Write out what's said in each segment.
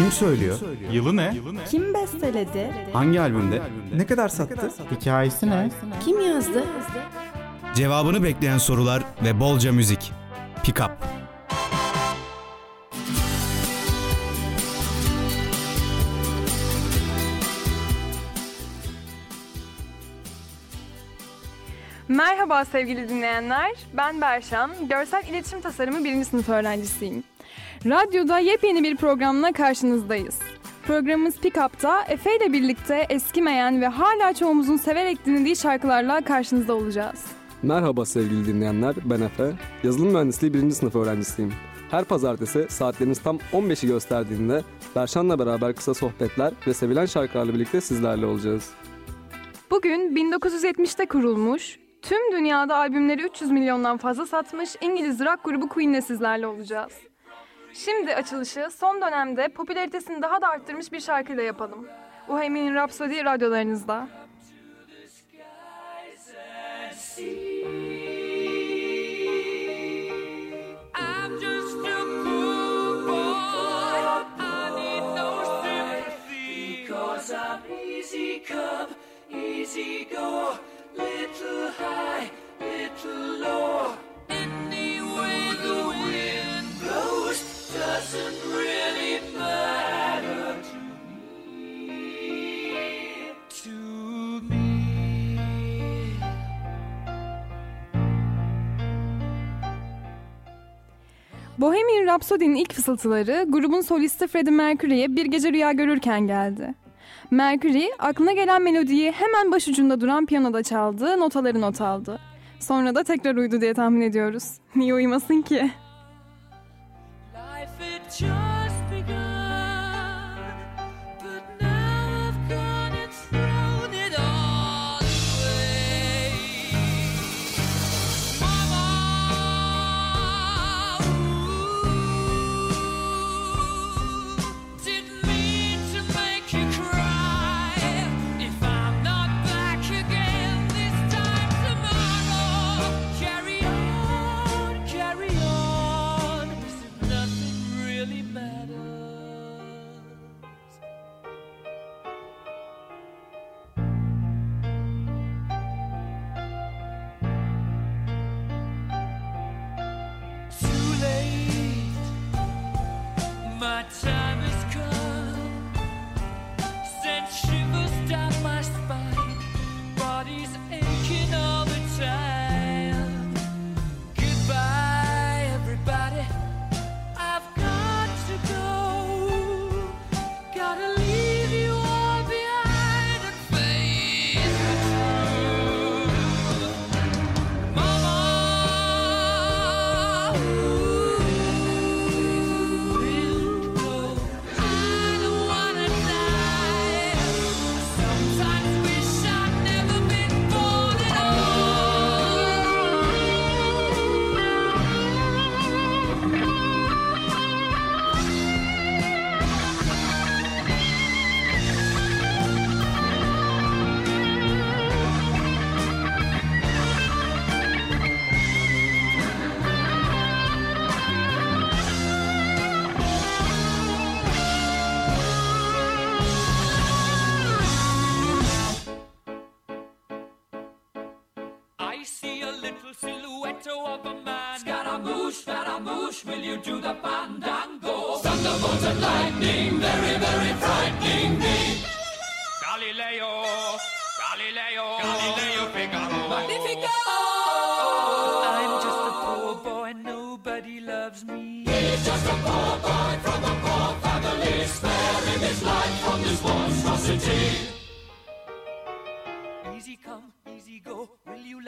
Kim söylüyor? Yılı ne? Kim besteledi? Hangi albümde? Ne kadar sattı? Hikayesi ne? Kim yazdı? Cevabını bekleyen sorular ve bolca müzik. Pick Up. Merhaba sevgili dinleyenler. Ben Berşan. Görsel İletişim Tasarımı 1. sınıf öğrencisiyim. Radyoda yepyeni bir programla karşınızdayız. Programımız Pick Up'ta Efe ile birlikte eskimeyen ve hala çoğumuzun severek dinlediği şarkılarla karşınızda olacağız. Merhaba sevgili dinleyenler, ben Efe. Yazılım mühendisliği 1. sınıf öğrencisiyim. Her pazartesi saatleriniz tam 15'i gösterdiğinde Berşan'la beraber kısa sohbetler ve sevilen şarkılarla birlikte sizlerle olacağız. Bugün 1970'te kurulmuş, tüm dünyada albümleri 300 milyondan fazla satmış İngiliz rock grubu Queen'le sizlerle olacağız. Şimdi açılışı son dönemde popülaritesini daha da arttırmış bir şarkıyla yapalım. Bohemian Rhapsody radyolarınızda. Come, easy go. Little high, little low. Bohemian Rhapsody'nin ilk fısıltıları grubun solisti Freddie Mercury'ye bir gece rüya görürken geldi. Mercury aklına gelen melodiyi hemen başucunda duran piyanoda çaldı, notaları not aldı. Sonra da tekrar uyudu diye tahmin ediyoruz. Niye uyumasın ki? Life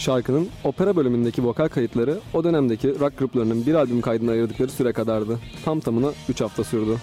Şarkının opera bölümündeki vokal kayıtları o dönemdeki rock gruplarının bir albüm kaydına ayırdıkları süre kadardı. Tam tamına 3 hafta sürdü.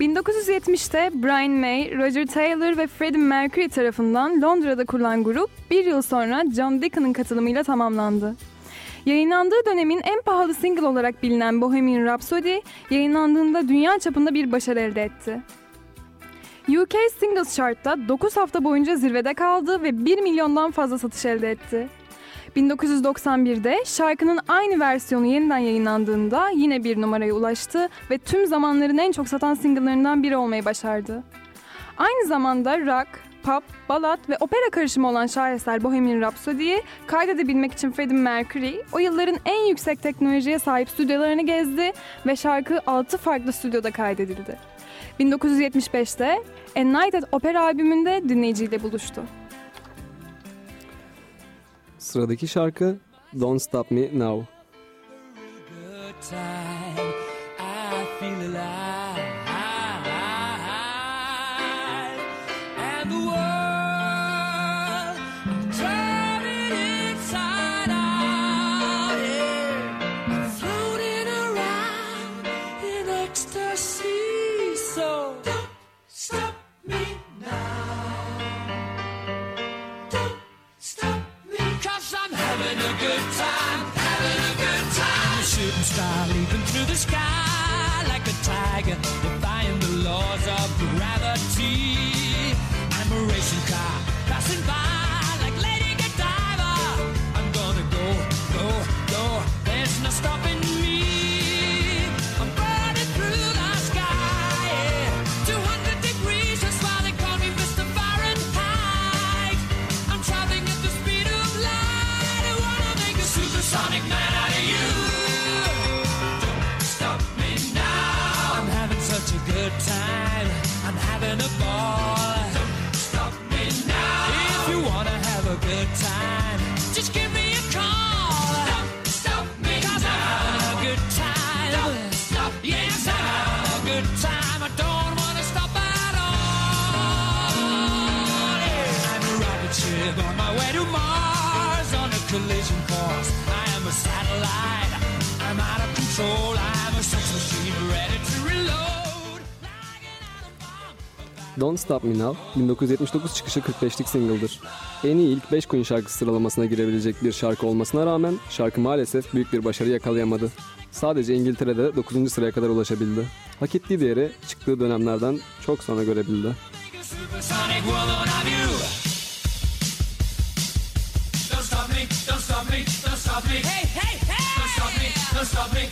...1970'te Brian May, Roger Taylor ve Freddie Mercury tarafından Londra'da kurulan grup... ...bir yıl sonra John Deacon'ın katılımıyla tamamlandı. Yayınlandığı dönemin en pahalı single olarak bilinen Bohemian Rhapsody... ...yayınlandığında dünya çapında bir başarı elde etti. UK Singles Chart'ta 9 hafta boyunca zirvede kaldı ve 1 milyondan fazla satış elde etti. 1991'de şarkının aynı versiyonu yeniden yayınlandığında yine bir numaraya ulaştı ve tüm zamanların en çok satan single'larından biri olmayı başardı. Aynı zamanda rock, pop, balat ve opera karışımı olan şaheser Bohemian Rhapsody'yi kaydedebilmek için Freddie Mercury o yılların en yüksek teknolojiye sahip stüdyolarını gezdi ve şarkı 6 farklı stüdyoda kaydedildi. 1975'te A Night at Opera albümünde dinleyiciyle buluştu. Sıradaki şarkı Don't Stop Me Now. I feel alive. A good time, just Don't Stop Me Now 1979 çıkışı 45'lik single'dır. En iyi ilk 5 Queen şarkısı sıralamasına girebilecek bir şarkı olmasına rağmen şarkı maalesef büyük bir başarı yakalayamadı. Sadece İngiltere'de 9. sıraya kadar ulaşabildi. Hak ettiği değeri çıktığı dönemlerden çok sonra görebildi. Don't stop me, don't stop me, don't stop me. Hey, hey, hey! Don't stop me, don't stop me.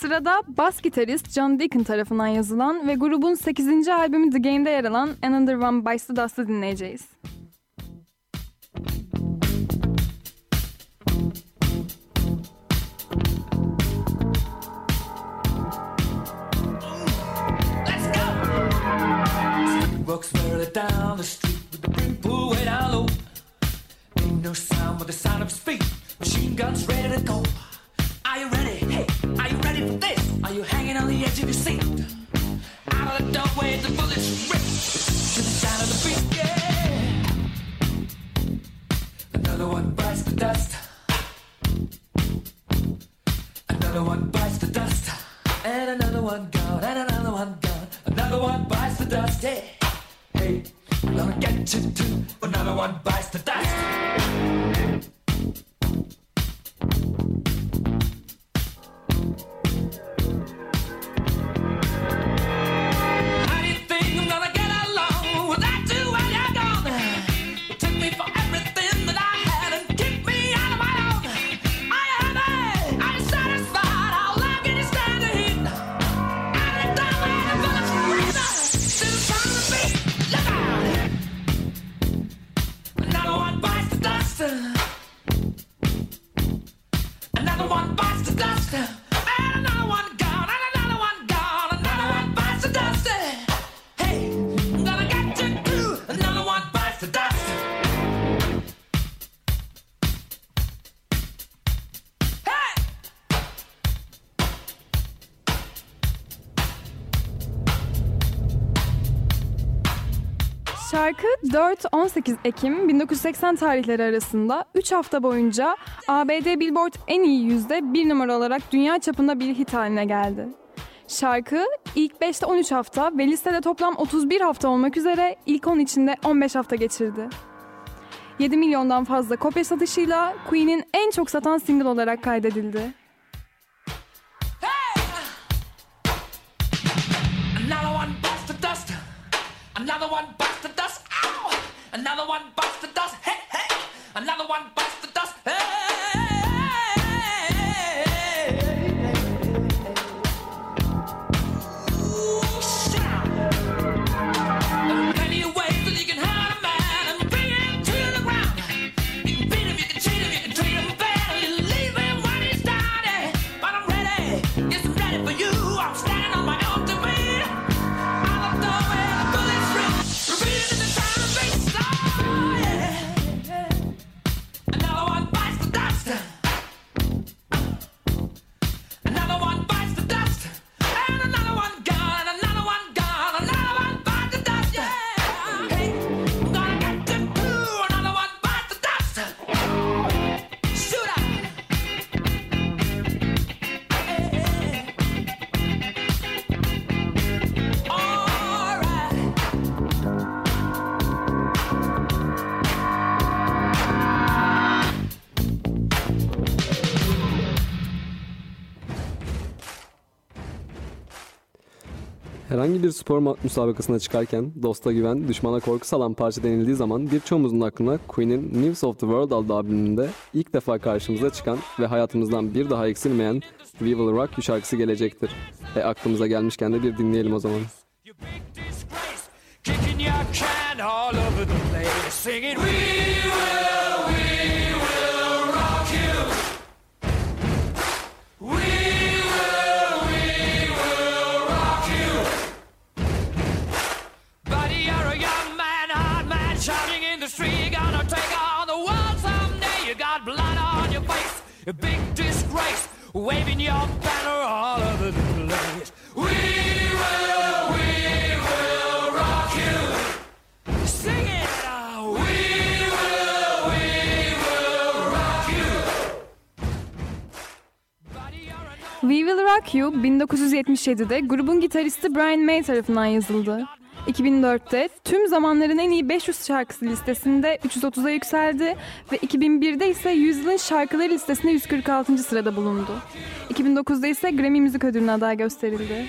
Sırada bas gitarist John Deacon tarafından yazılan ve grubun 8. albümü The Game'de yer alan Another One Bites the Dust'ı dinleyeceğiz. 4-18 Ekim 1980 tarihleri arasında 3 hafta boyunca ABD Billboard en iyi yüzde 1 numara olarak dünya çapında bir hit haline geldi. Şarkı ilk 5'te 13 hafta ve listede toplam 31 hafta olmak üzere ilk 10 içinde 15 hafta geçirdi. 7 milyondan fazla kopya satışıyla Queen'in en çok satan single olarak kaydedildi. Another one Another one busts the dust. Hey, hey. Another one busts the dust. Hey. Herhangi bir spor müsabakasına çıkarken dosta güven, düşmana korku salan parça denildiği zaman birçoğumuzun aklına Queen'in News of the World adlı albümünde ilk defa karşımıza çıkan ve hayatımızdan bir daha eksilmeyen We Will Rock You şarkısı gelecektir. E aklımıza gelmişken de bir dinleyelim o zaman. Kicking your can a big disgrace, waving your banner all over the place. We will, we will rock you. We will, we will rock you. We Will Rock You 1977'de grubun gitaristi Brian May tarafından yazıldı. 2004'te tüm zamanların en iyi 500 şarkısı listesinde 330'a yükseldi ve 2001'de ise yüzyılın şarkıları listesinde 146. sırada bulundu. 2009'da ise Grammy Müzik Ödülü'ne aday gösterildi.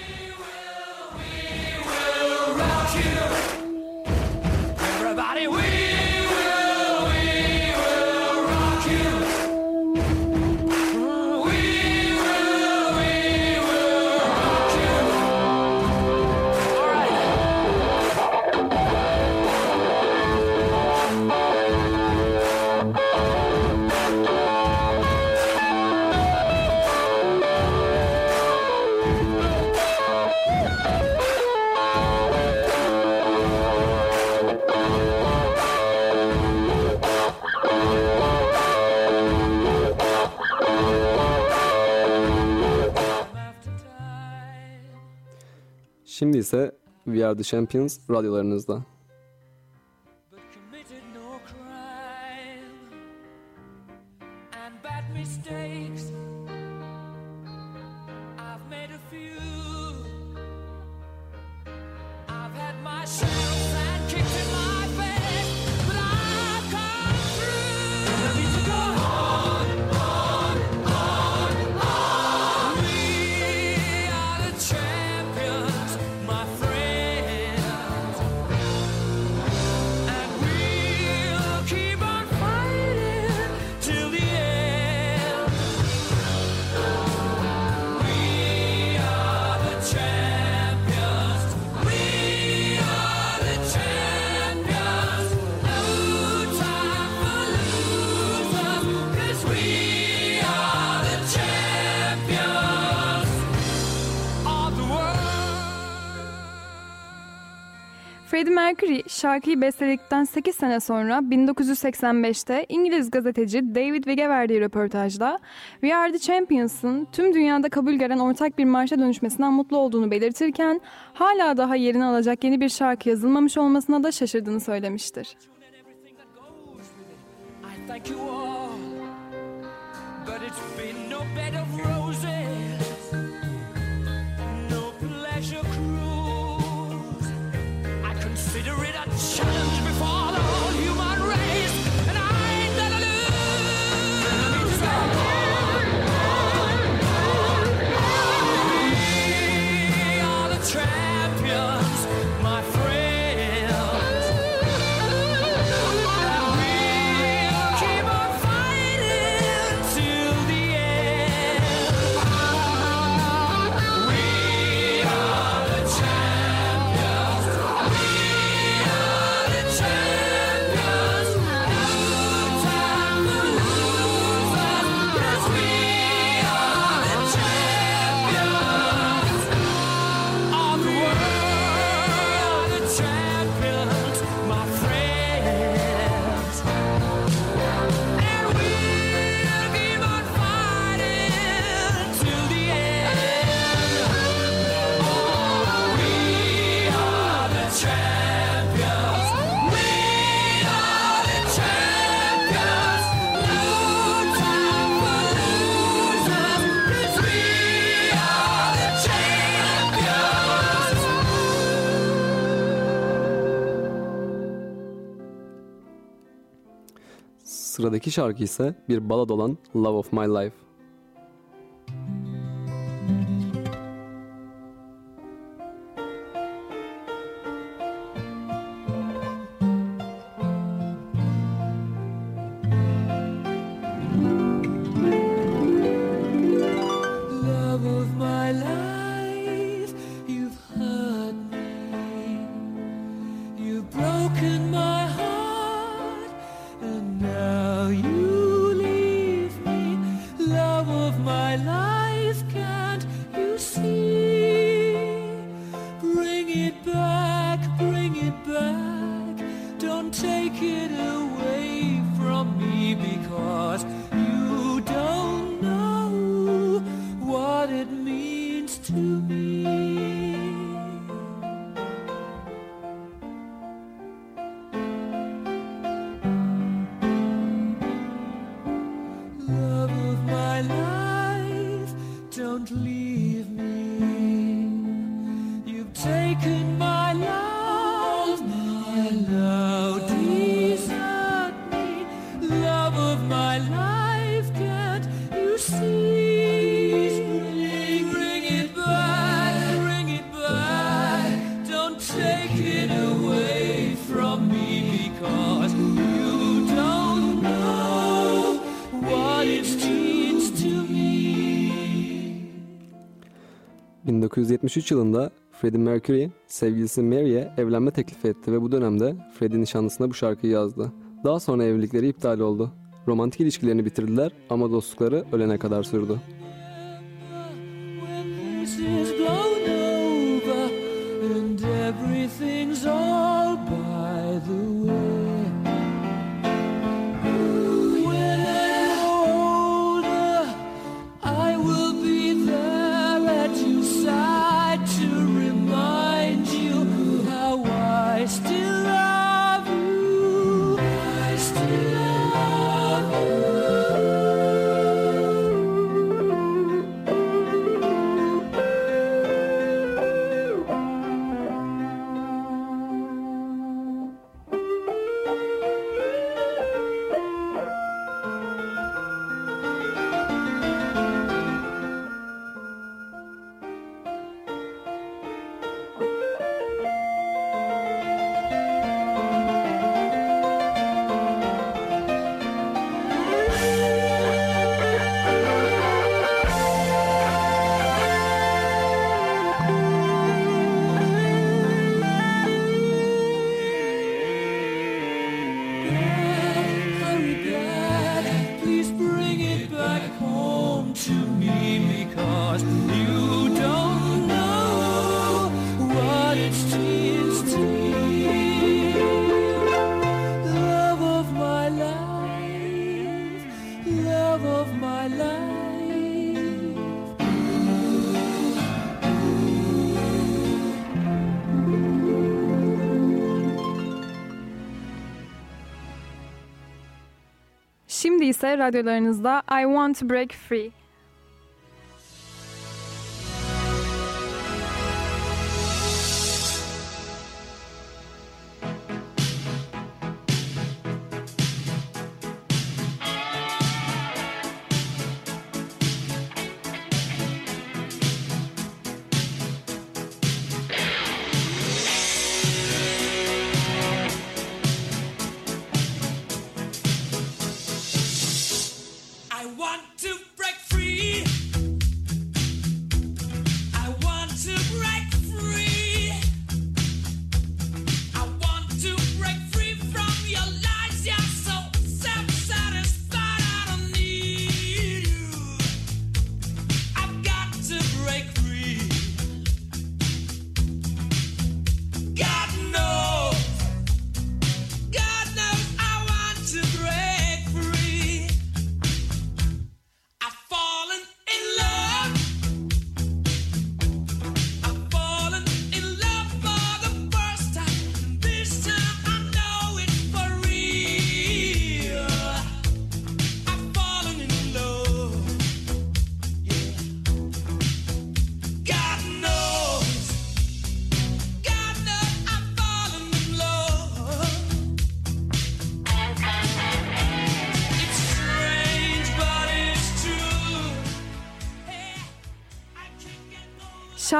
Şimdi ise We Are The Champions radyolarınızda. Freddie Mercury şarkıyı besteledikten 8 sene sonra 1985'te İngiliz gazeteci David Wigge verdiği röportajda We Are The Champions'ın tüm dünyada kabul gören ortak bir marşa dönüşmesinden mutlu olduğunu belirtirken hala daha yerini alacak yeni bir şarkı yazılmamış olmasına da şaşırdığını söylemiştir. Thank you all. Sıradaki şarkı ise bir balad olan Love of My Life. 1973 yılında Freddie Mercury sevgilisi Mary'e evlenme teklif etti ve bu dönemde Freddie nişanlısına bu şarkıyı yazdı. Daha sonra evlilikleri iptal oldu. Romantik ilişkilerini bitirdiler ama dostlukları ölene kadar sürdü. İse radyolarınızda I Want to Break Free.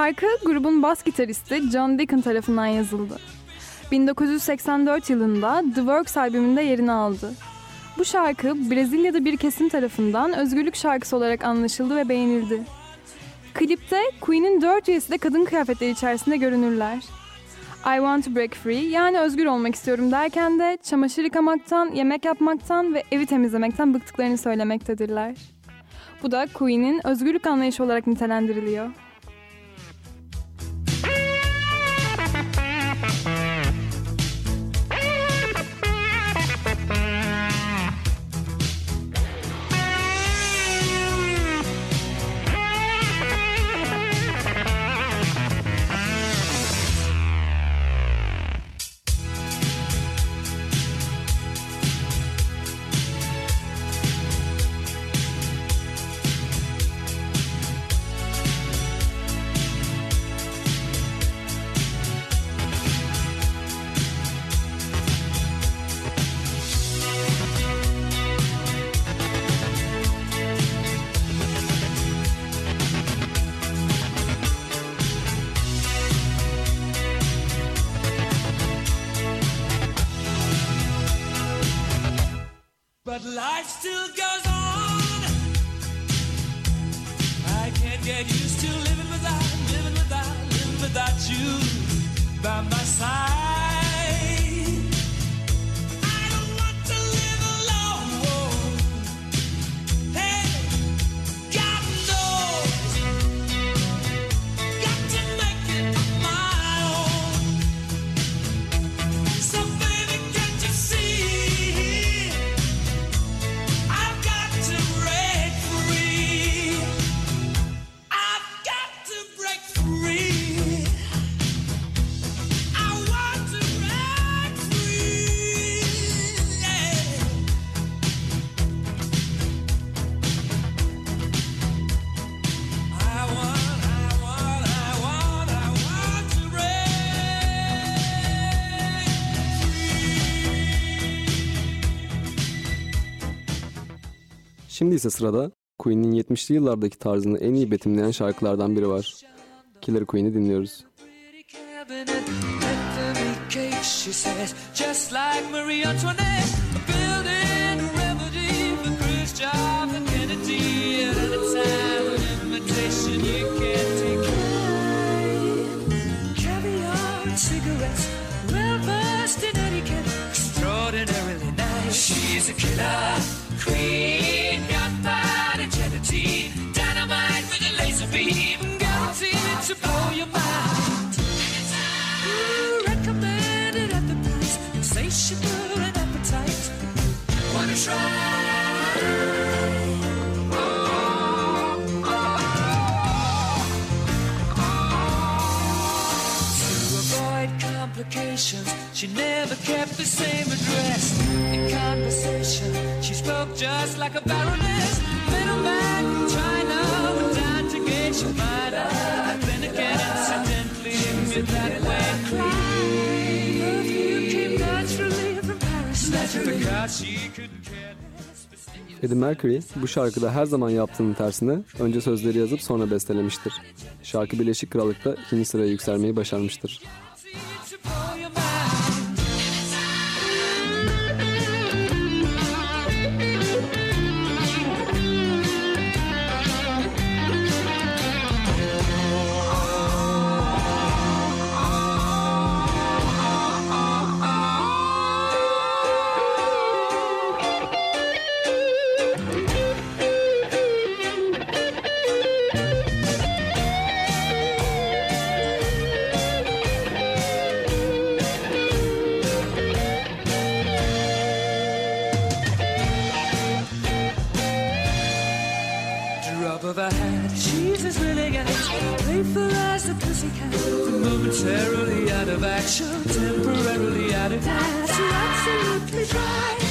Şarkı grubun bas gitaristi John Deacon tarafından yazıldı. 1984 yılında The Works albümünde yerini aldı. Bu şarkı Brezilya'da bir kesim tarafından özgürlük şarkısı olarak anlaşıldı ve beğenildi. Klipte Queen'in dört üyesi de kadın kıyafetleri içerisinde görünürler. I want to break free yani özgür olmak istiyorum derken de çamaşır yıkamaktan, yemek yapmaktan ve evi temizlemekten bıktıklarını söylemektedirler. Bu da Queen'in özgürlük anlayışı olarak nitelendiriliyor. get used to living without, living without, living without you by my side. Şimdi ise sırada Queen'in 70'li yıllardaki tarzını en iyi betimleyen şarkılardan biri var. Killer Queen'i dinliyoruz. extraordinarily nice. She's a killer queen, to blow your mind. Recommended at the price, insatiable and appetite. Wanna try? To avoid complications, she never kept the same address. In conversation, she spoke just like a baroness. Middleman China down to gauge your mind. Then Freddie Mercury bu şarkıda her zaman yaptığının tersine önce sözleri yazıp sonra bestelemiştir. Şarkı Birleşik Krallık'ta ikinci sıraya yükselmeyi başarmıştır. Playful as the pussycat. Momentarily out of action, temporarily out of gas. You're absolutely dry.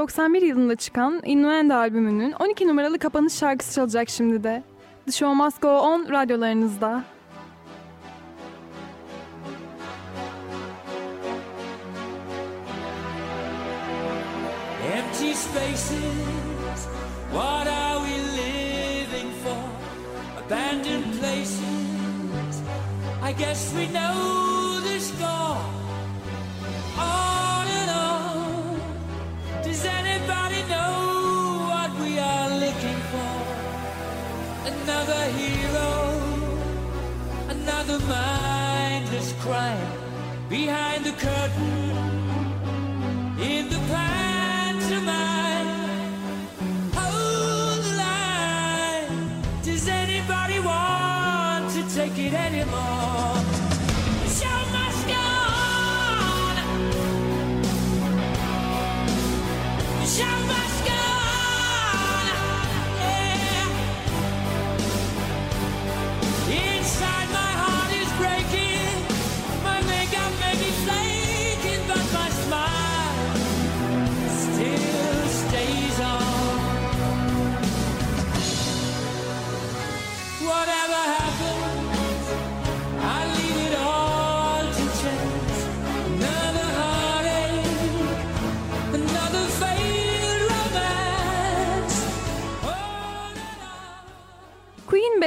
1991 yılında çıkan Innuendo albümünün 12 numaralı kapanış şarkısı çalacak şimdi de. The Show Must Go On radyolarınızda. Empty spaces, what are we living for? Abandoned places, I guess we know mind is crying behind the curtain.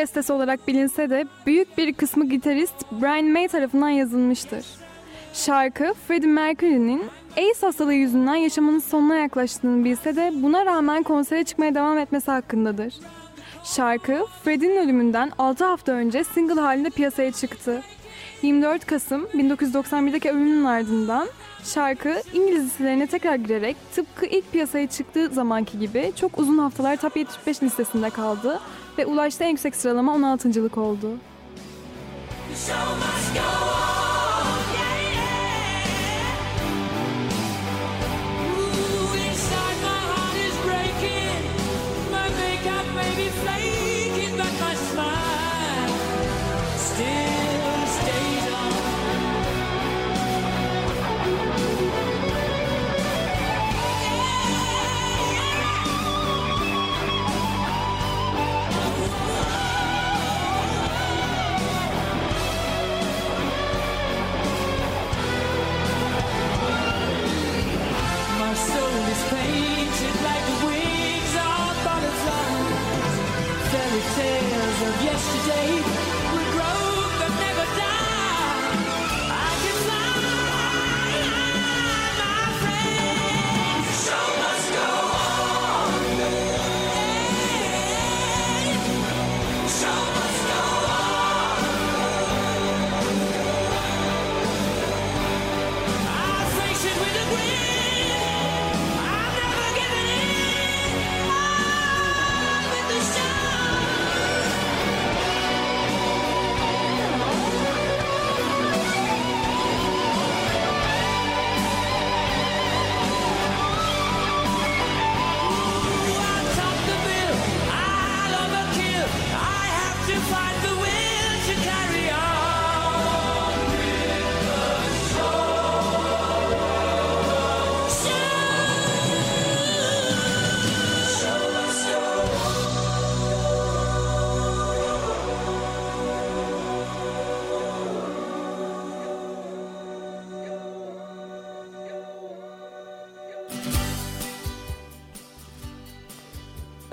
Bestesi olarak bilinse de büyük bir kısmı gitarist Brian May tarafından yazılmıştır. Şarkı Freddie Mercury'nin AIDS hastalığı yüzünden yaşamının sonuna yaklaştığını bilse de buna rağmen konsere çıkmaya devam etmesi hakkındadır. Şarkı Freddie'nin ölümünden 6 hafta önce single halinde piyasaya çıktı. 24 Kasım 1991'deki ölümünün ardından şarkı İngiliz listelerine tekrar girerek tıpkı ilk piyasaya çıktığı zamanki gibi çok uzun haftalar Top 75 listesinde kaldı ve ulaştığı en yüksek sıralama 16.lık oldu. Ooh, inside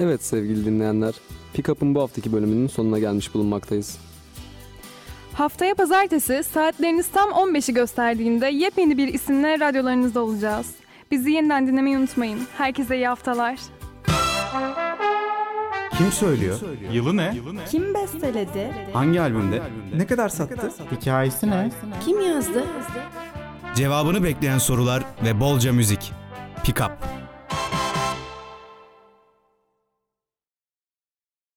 Evet sevgili dinleyenler, Pick Up'ın bu haftaki bölümünün sonuna gelmiş bulunmaktayız. Haftaya pazartesi saatleriniz tam 15'i gösterdiğinde yepyeni bir isimle radyolarınızda olacağız. Bizi yeniden dinlemeyi unutmayın. Herkese iyi haftalar. Kim söylüyor? Yılı ne? Kim besteledi? Hangi albümde? Ne kadar sattı? Hikayesi ne? Kim yazdı? Cevabını bekleyen sorular ve bolca müzik. Pick Up.